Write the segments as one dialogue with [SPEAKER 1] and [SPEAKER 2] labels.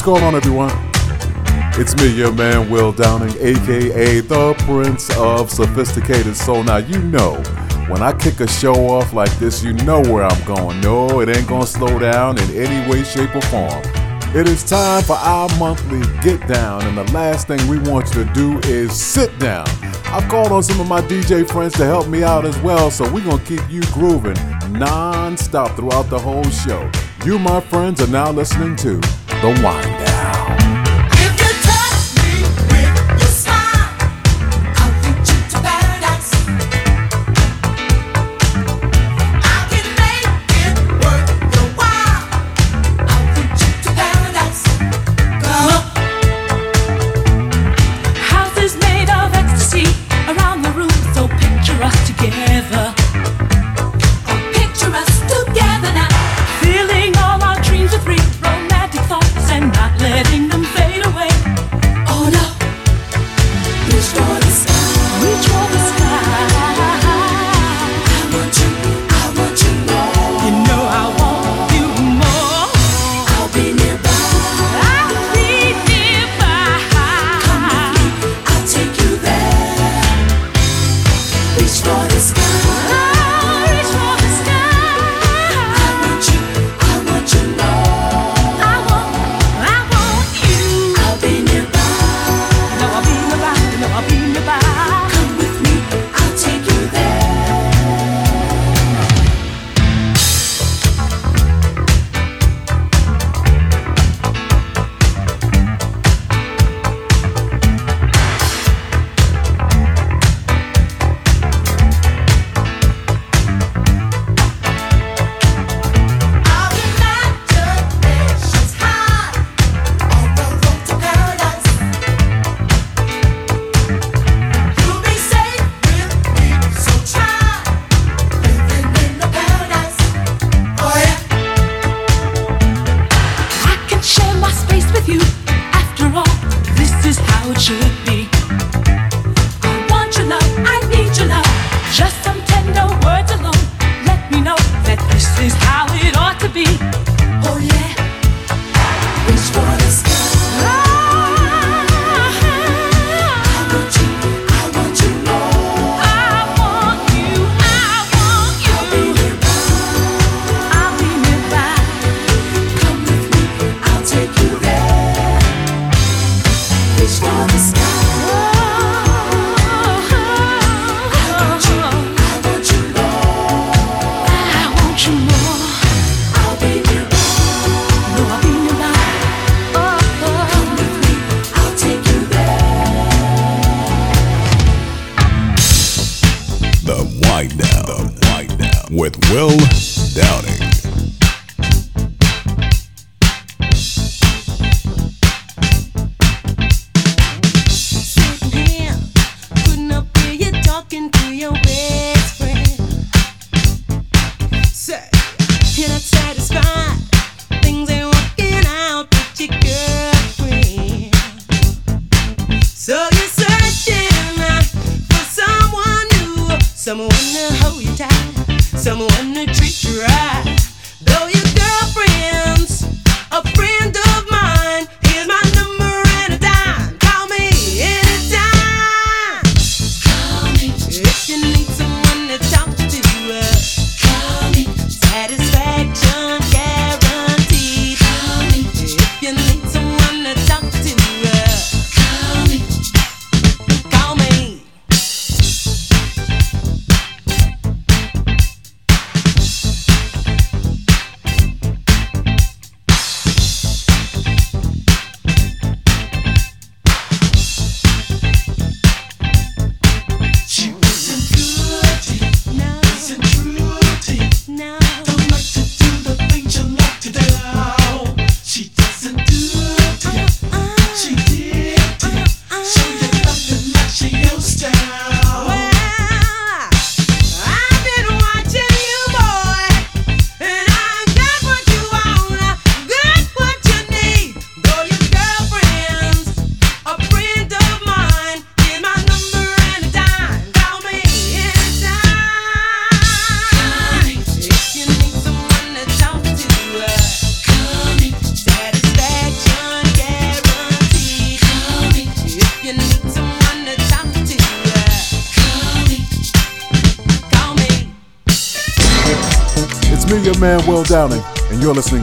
[SPEAKER 1] What's going on, everyone? It's me, your man, Will Downing, aka the Prince of Sophisticated Soul. Now, you know, when I kick a show off like this, you know where I'm going. No, it ain't gonna slow down in any way, shape, or form. It is time for our monthly get down, and the last thing we want you to do is sit down. I've called on some of my DJ friends to help me out as well, so we're gonna keep you grooving non stop throughout the whole show. You, my friends, are now listening to The Wind Down.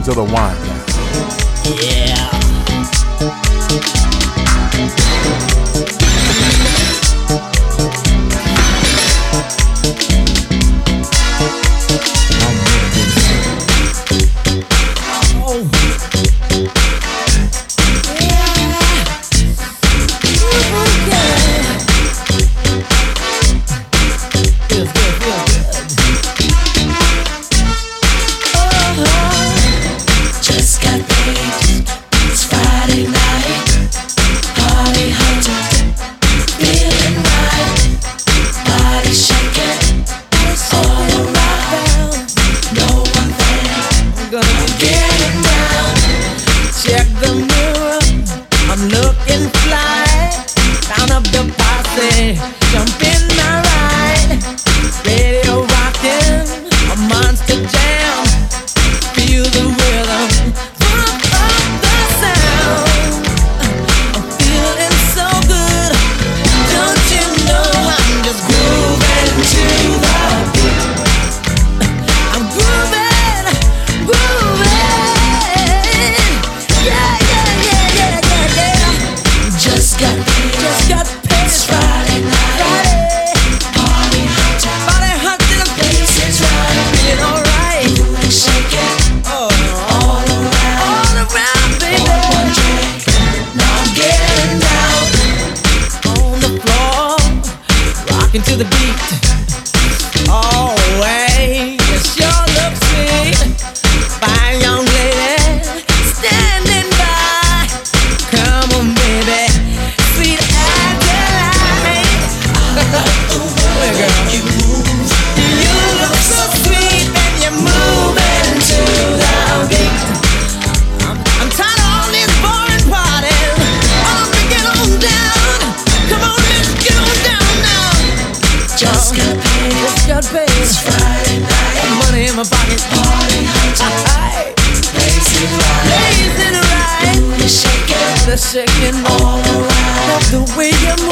[SPEAKER 1] To The Wind
[SPEAKER 2] Just because you're not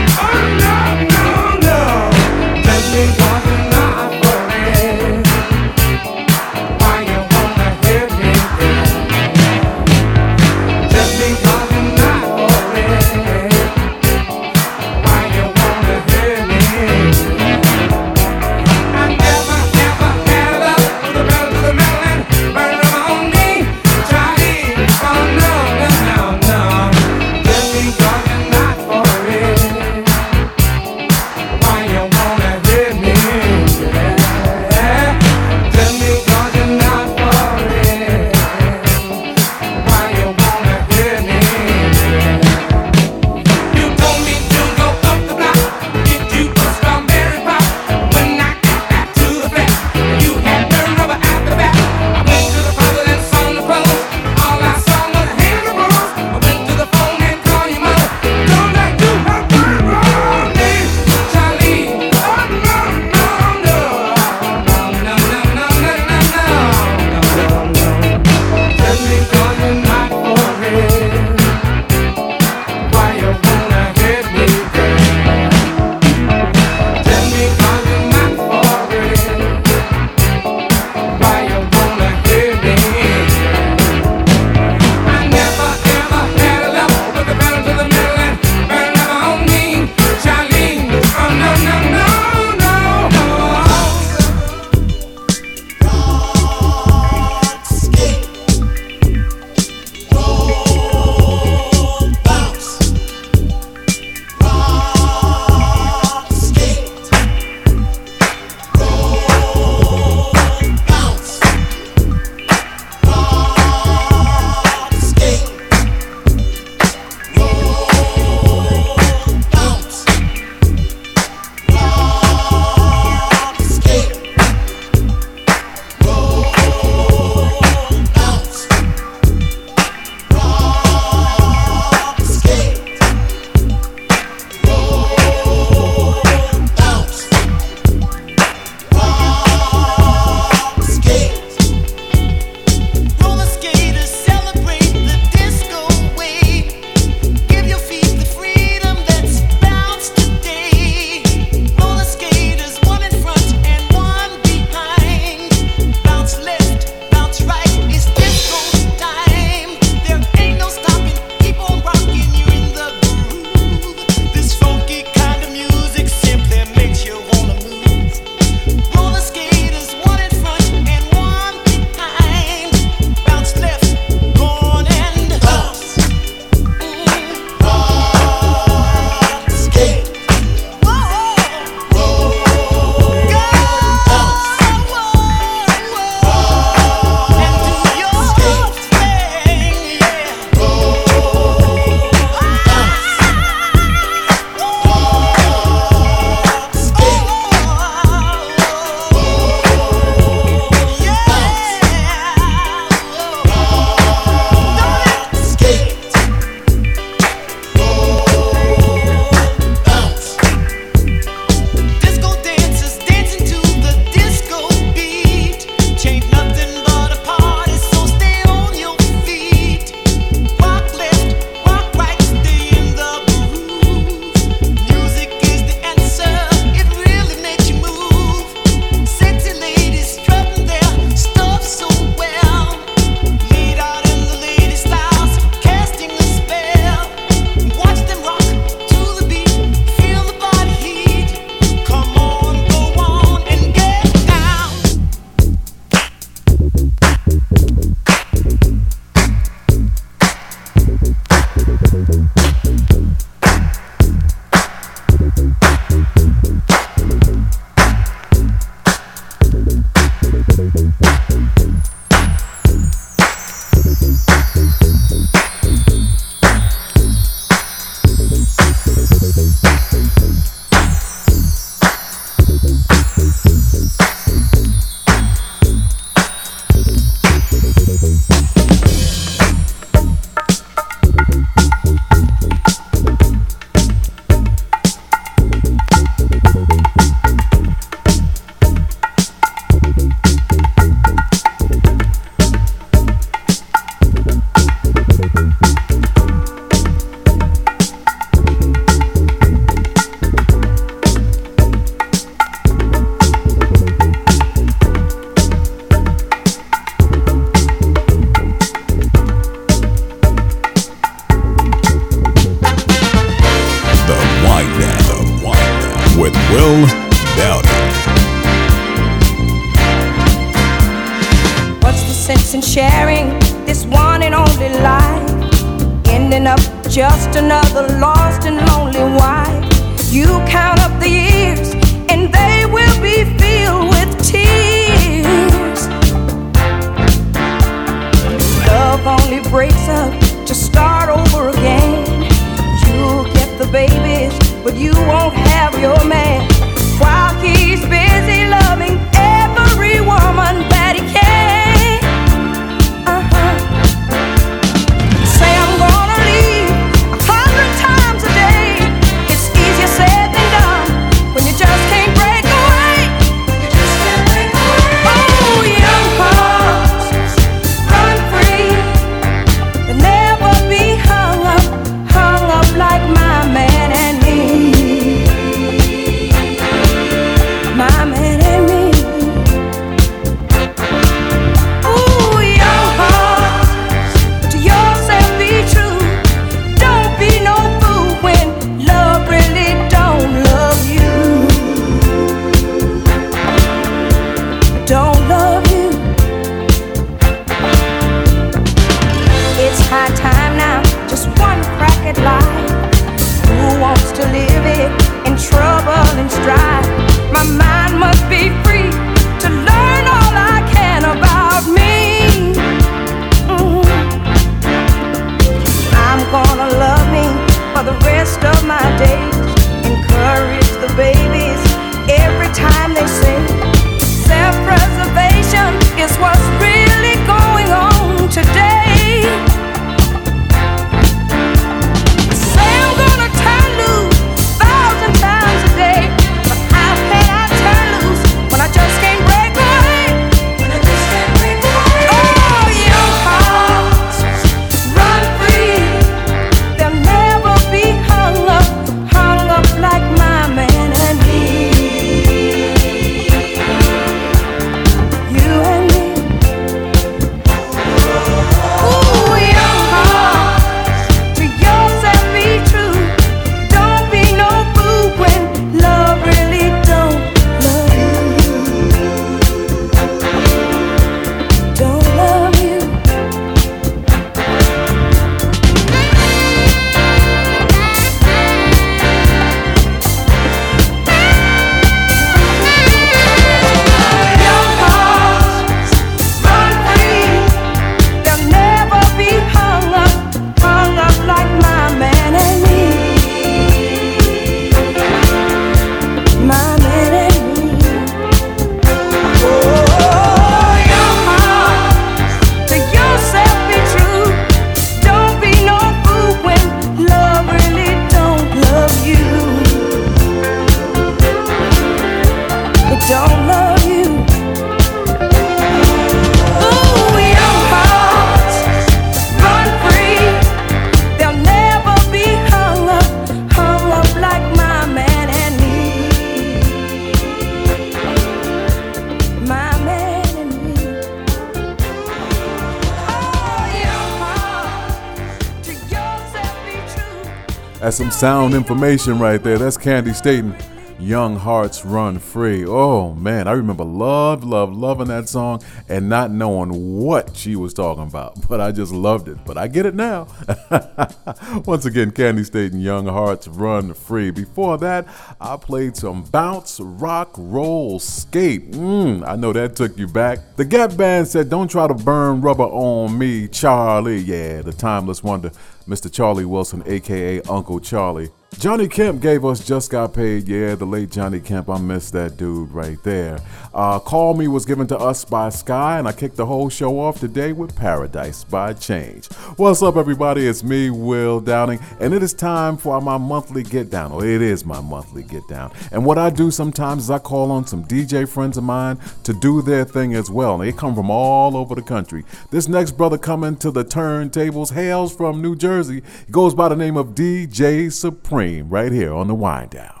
[SPEAKER 1] sound information right there. That's Candi Staton. Young Hearts Run Free. Oh man, I remember love, love, loving that song and not knowing what she was talking about, but I just loved it. But I get it now. Once again, Candi Staton Young Hearts Run Free. Before that, I played some bounce, rock, roll, skate. Mmm, I know that took you back. The Gap Band said, Don't try to burn rubber on me, Charlie. Yeah, the timeless wonder. Mr. Charlie Wilson, aka Uncle Charlie. Johnny Kemp gave us Just Got Paid. Yeah, the late Johnny Kemp. I miss that dude right there. Uh, Call Me was given to us by Skyy, and I kicked the whole show off today with Paradise by Change. What's up, everybody? It's me, Will Downing, and it is time for my monthly get down. Well, it is my monthly get down. And what I do sometimes is I call on some DJ friends of mine to do their thing as well. And they come from all over the country. This next brother coming to the turntables hails from New Jersey. He goes by the name of DJ Supreme right here on the Wind Down.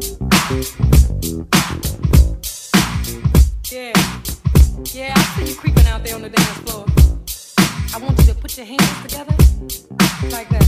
[SPEAKER 3] Yeah, yeah, I see you creeping out there on the dance floor. I want you to put your hands together like that.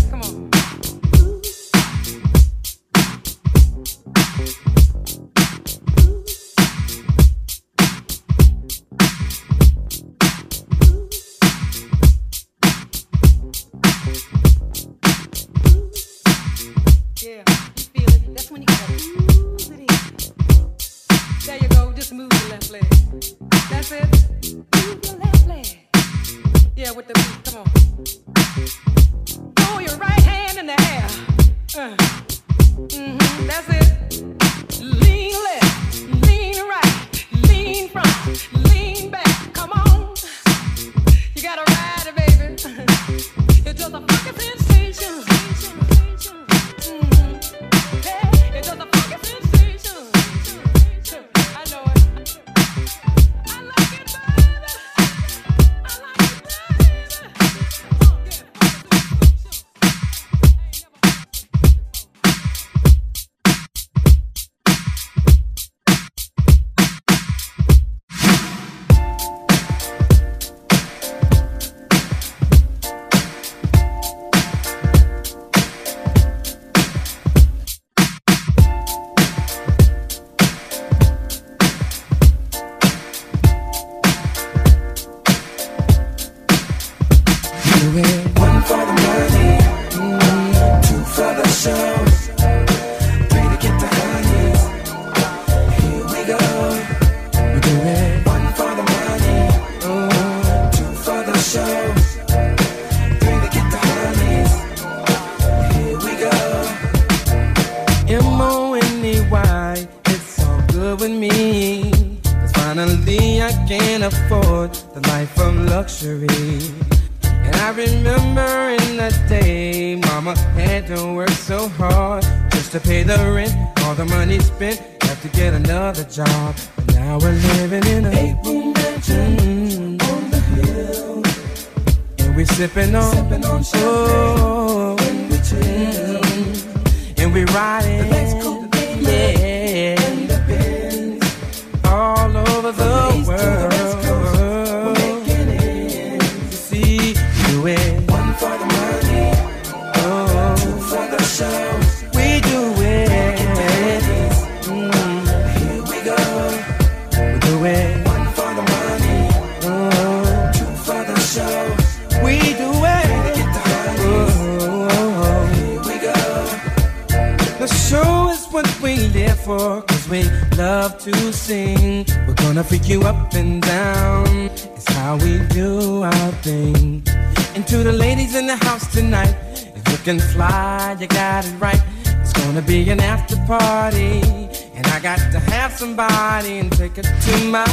[SPEAKER 2] to pay the rent, all the money spent, have to get another job. Now we're living in a eight room mansion mm -hmm. on the hill, and we're sipping on, sipping on champagne. Oh, somebody and take it to my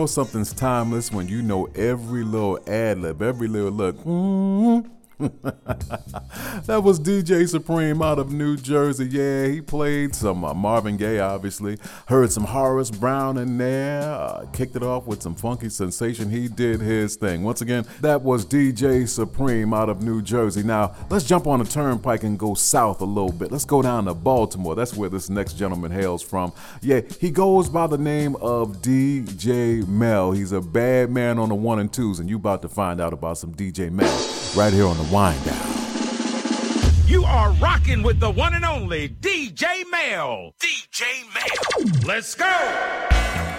[SPEAKER 1] know something's timeless when you know every little ad lib, every little look. Mm-hmm. that was DJ Supreme out of New Jersey. Yeah, he played some uh, Marvin Gaye, obviously. Heard some Horace Brown in there. Uh, kicked it off with some funky sensation. He did his thing. Once again, that was DJ Supreme out of New Jersey. Now, let's jump on the turnpike and go south a little bit. Let's go down to Baltimore. That's where this next gentleman hails from. Yeah, he goes by the name of DJ Mel. He's a bad man on the one and twos, and you about to find out about some DJ Mel right here on the Wind Down.
[SPEAKER 4] You are rocking with the one and only DJ Mel. DJ Mel. Let's go.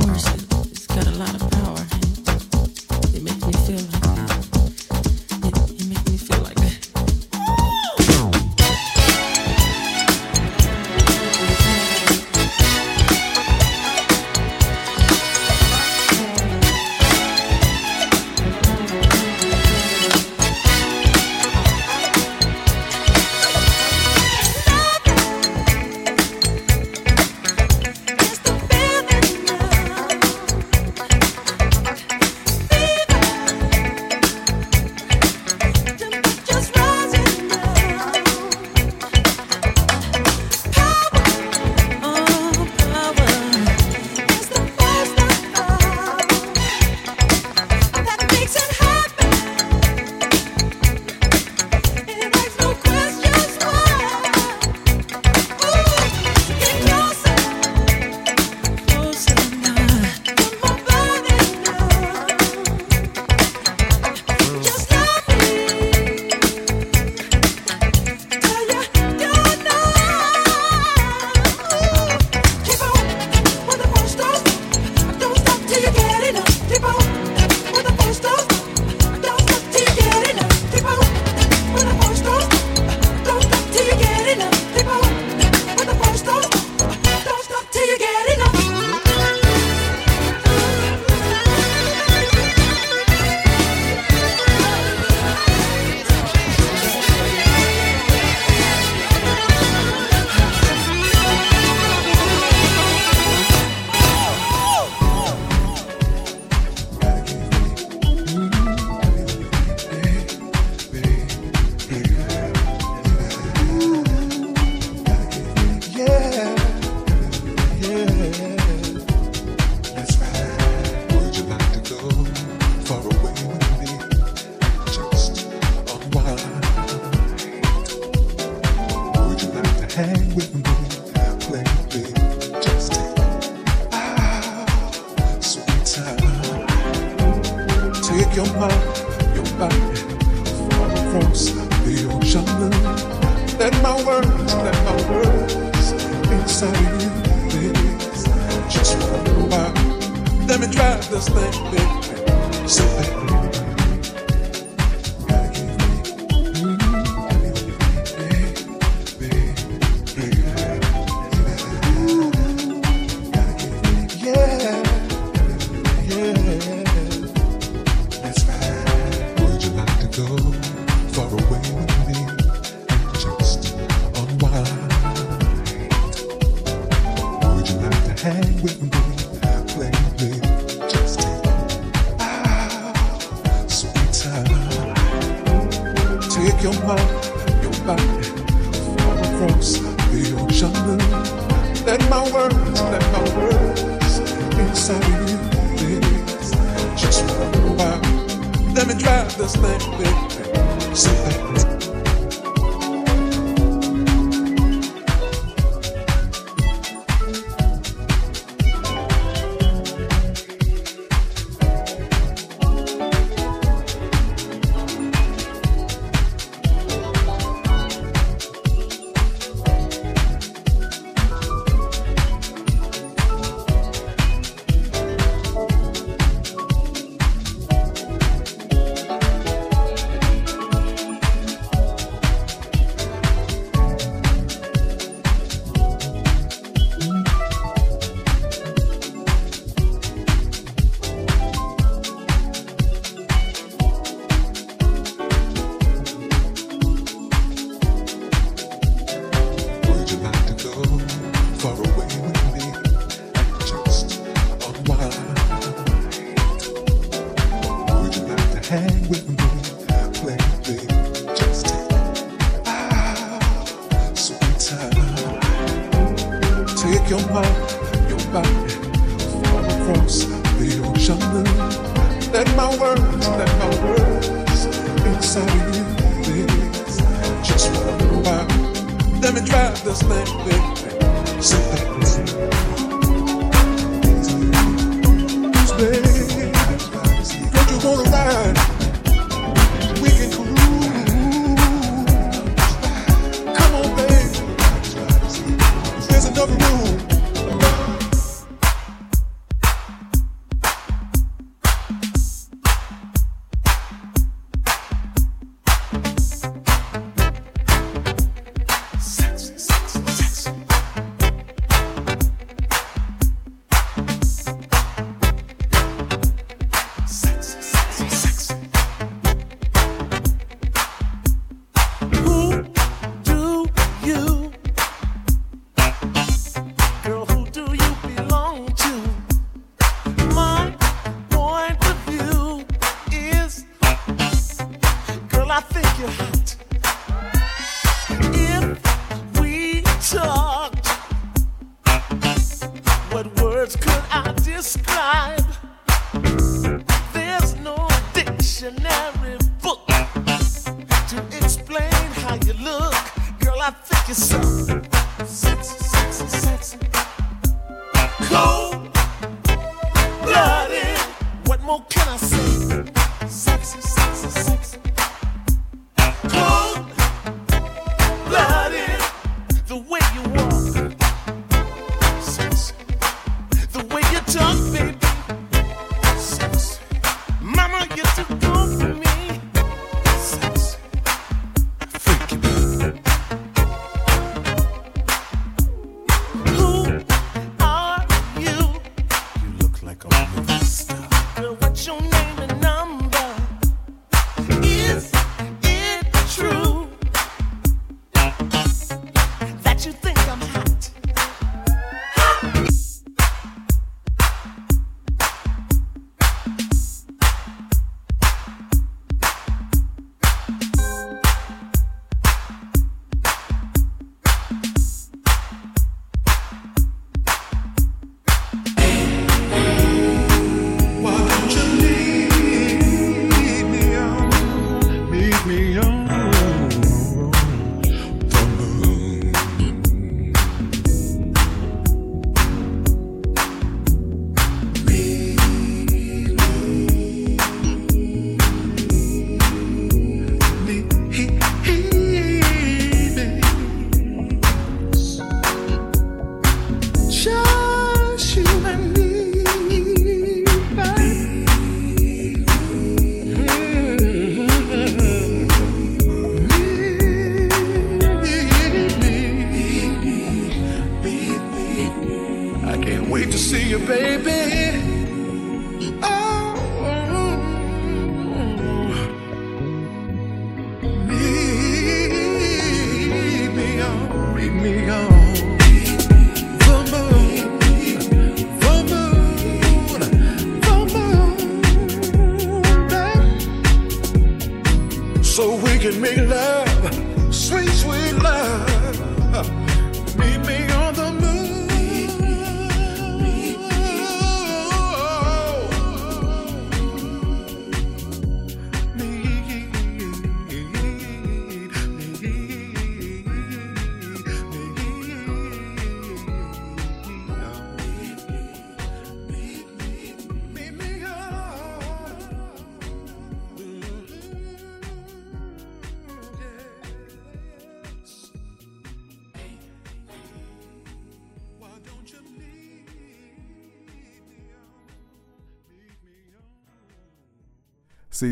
[SPEAKER 5] Hang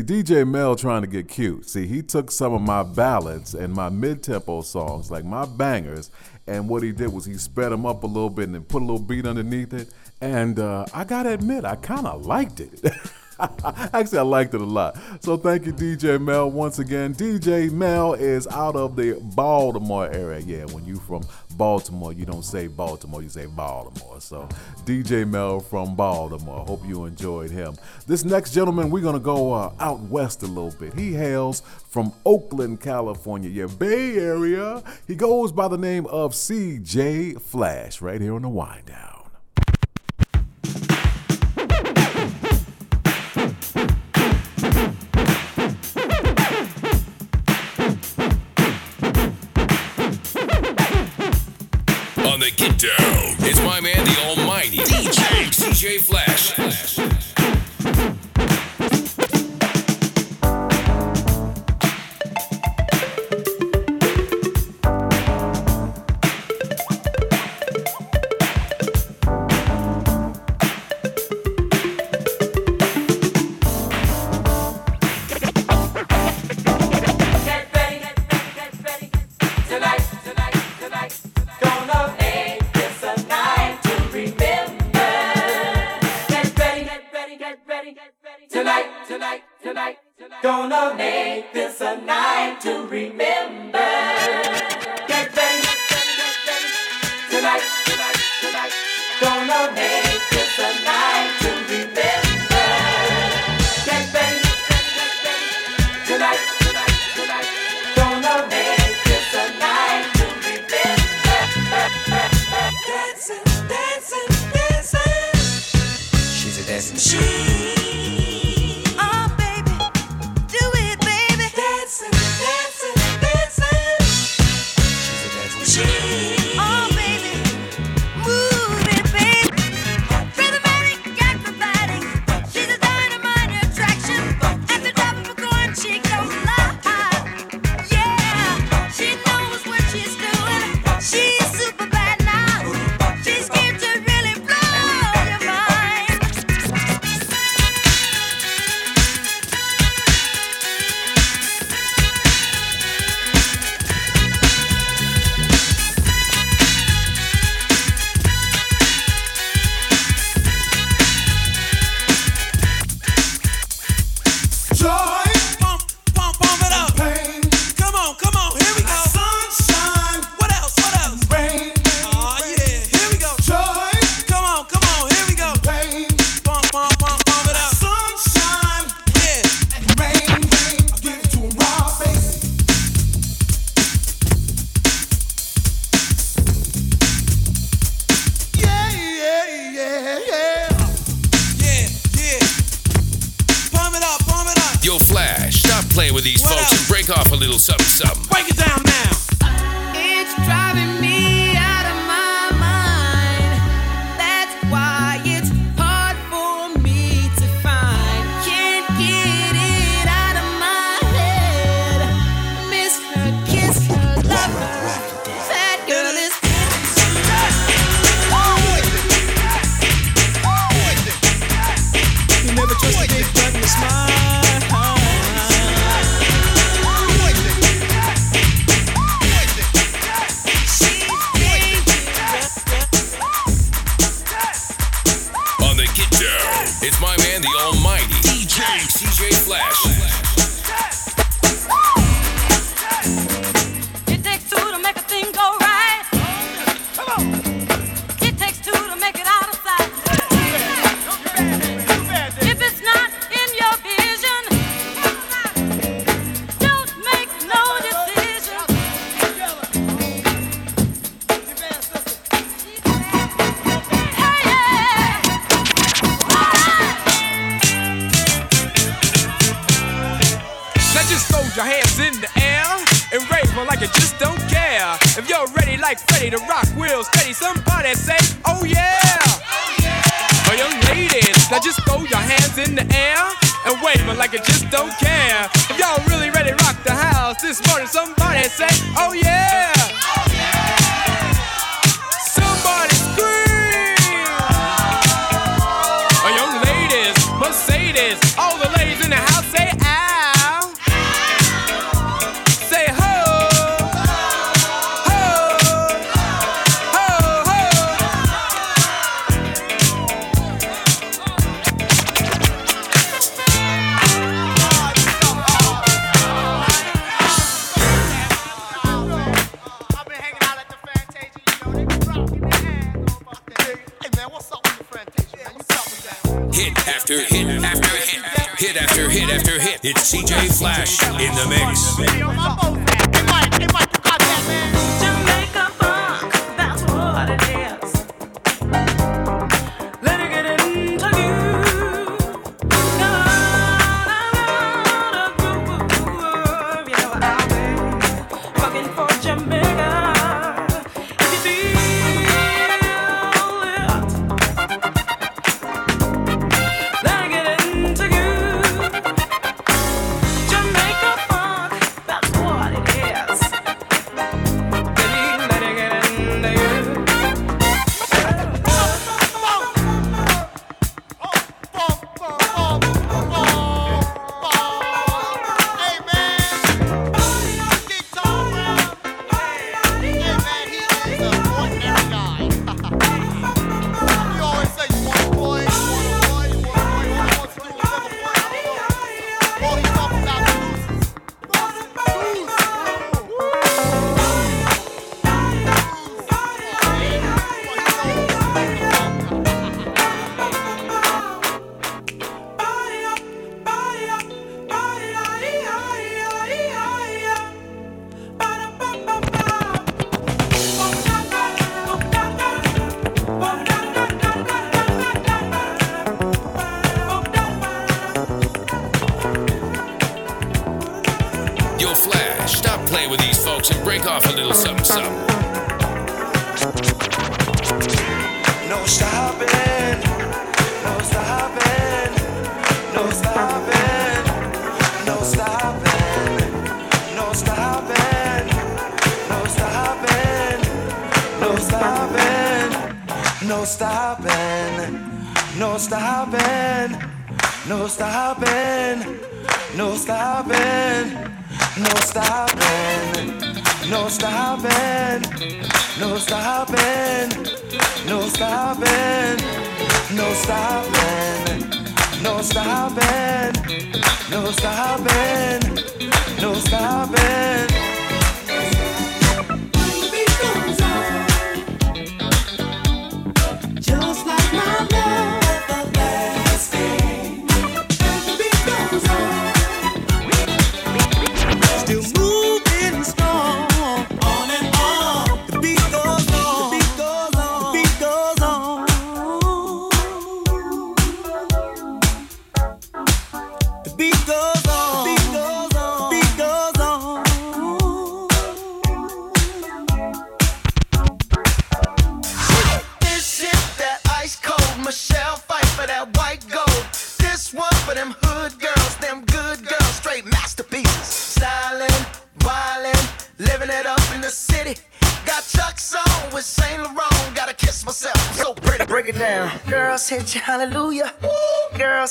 [SPEAKER 1] DJ Mel trying to get cute. See, he took some of my ballads and my mid-tempo songs, like my bangers, and what he did was he sped them up a little bit and then put a little beat underneath it. And uh, I gotta admit, I kind of liked it. Actually, I liked it a lot. So thank you, DJ Mel. Once again, DJ Mel is out of the Baltimore area. Yeah, when you from Baltimore, you don't say Baltimore, you say Baltimore. So DJ Mel from Baltimore. Hope you enjoyed him. This next gentleman, we're gonna go uh, out west a little bit. He hails from Oakland, California, yeah, Bay Area. He goes by the name of CJ Flash right here on the Wind Down.
[SPEAKER 6] down. It's my man, the almighty DJ CJ Flash.
[SPEAKER 7] Like Freddy to rock real steady, somebody say, oh yeah. Oh, young ladies, now just throw your hands in the air and wave like you just don't care. If y'all really ready to rock the house this morning, somebody say, oh yeah. Somebody
[SPEAKER 6] It's CJ Flash in the mix.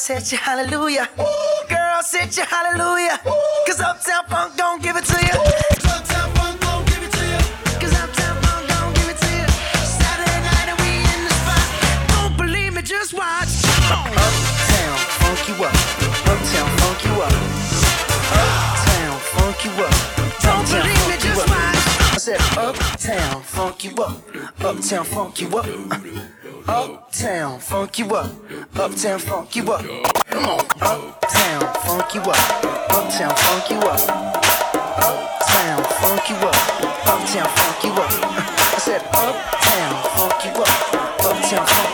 [SPEAKER 8] Hit you hallelujah. Girls hit you hallelujah. Cause Uptown Funk don't give it to you.
[SPEAKER 9] Uptown Funk don't give it to you. Cause
[SPEAKER 8] Uptown Funk don't give it to you. Saturday
[SPEAKER 9] night and we in the spot. Don't believe me, just watch. Uptown
[SPEAKER 8] Funk you up. Uptown Funk you up. Uptown Funk you up.
[SPEAKER 9] Don't believe me, just watch. I
[SPEAKER 8] said Uptown Funk you up. Uptown Funk you up. Uptown Funk you up. Uptown Funk you up. Come on. Uptown Funk you up. Uptown Funk you up. Uptown Funk you up. Uptown Funk you up. I said Uptown Funk you up. Uptown Funk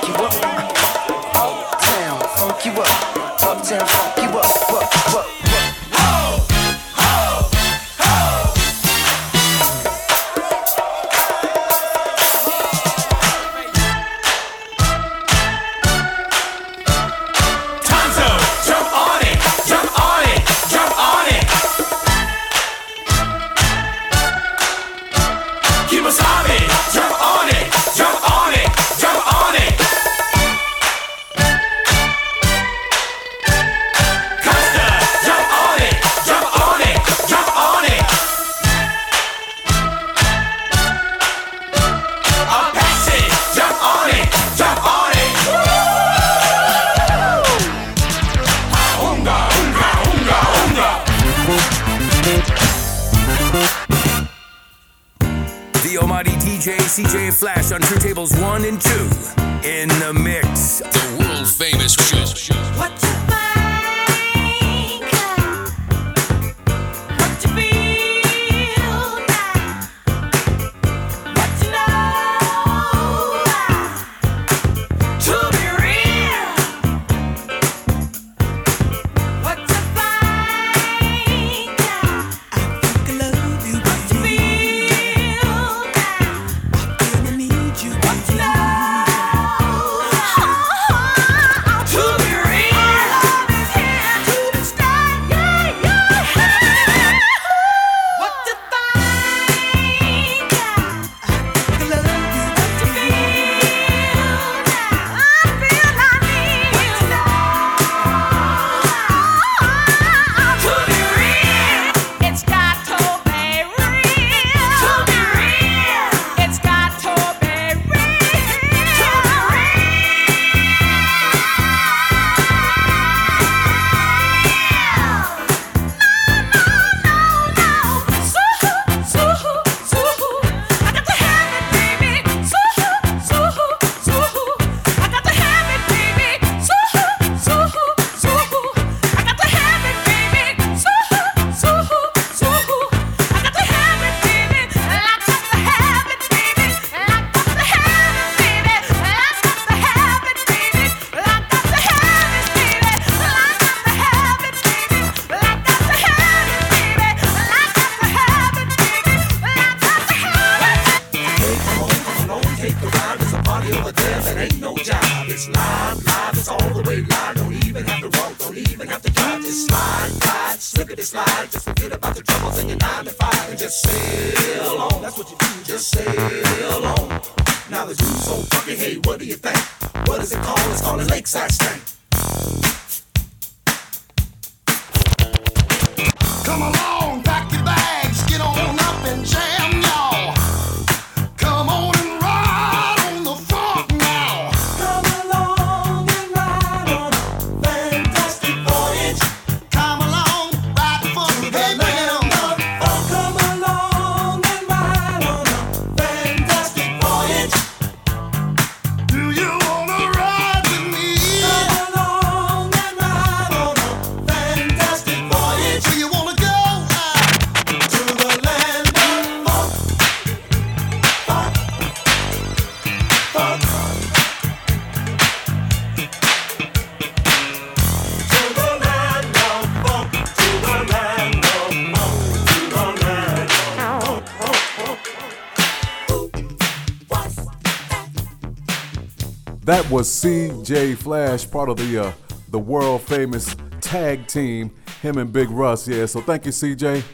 [SPEAKER 1] Jay Flash, part of the uh, the world famous tag team, him and Big Russ. Yeah, so thank you, CJ.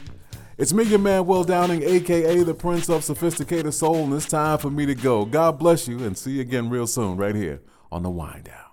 [SPEAKER 1] It's me, your man, Will Downing, aka the Prince of Sophisticated Soul, and it's time for me to go. God bless you, and see you again real soon, right here on the Wind Down.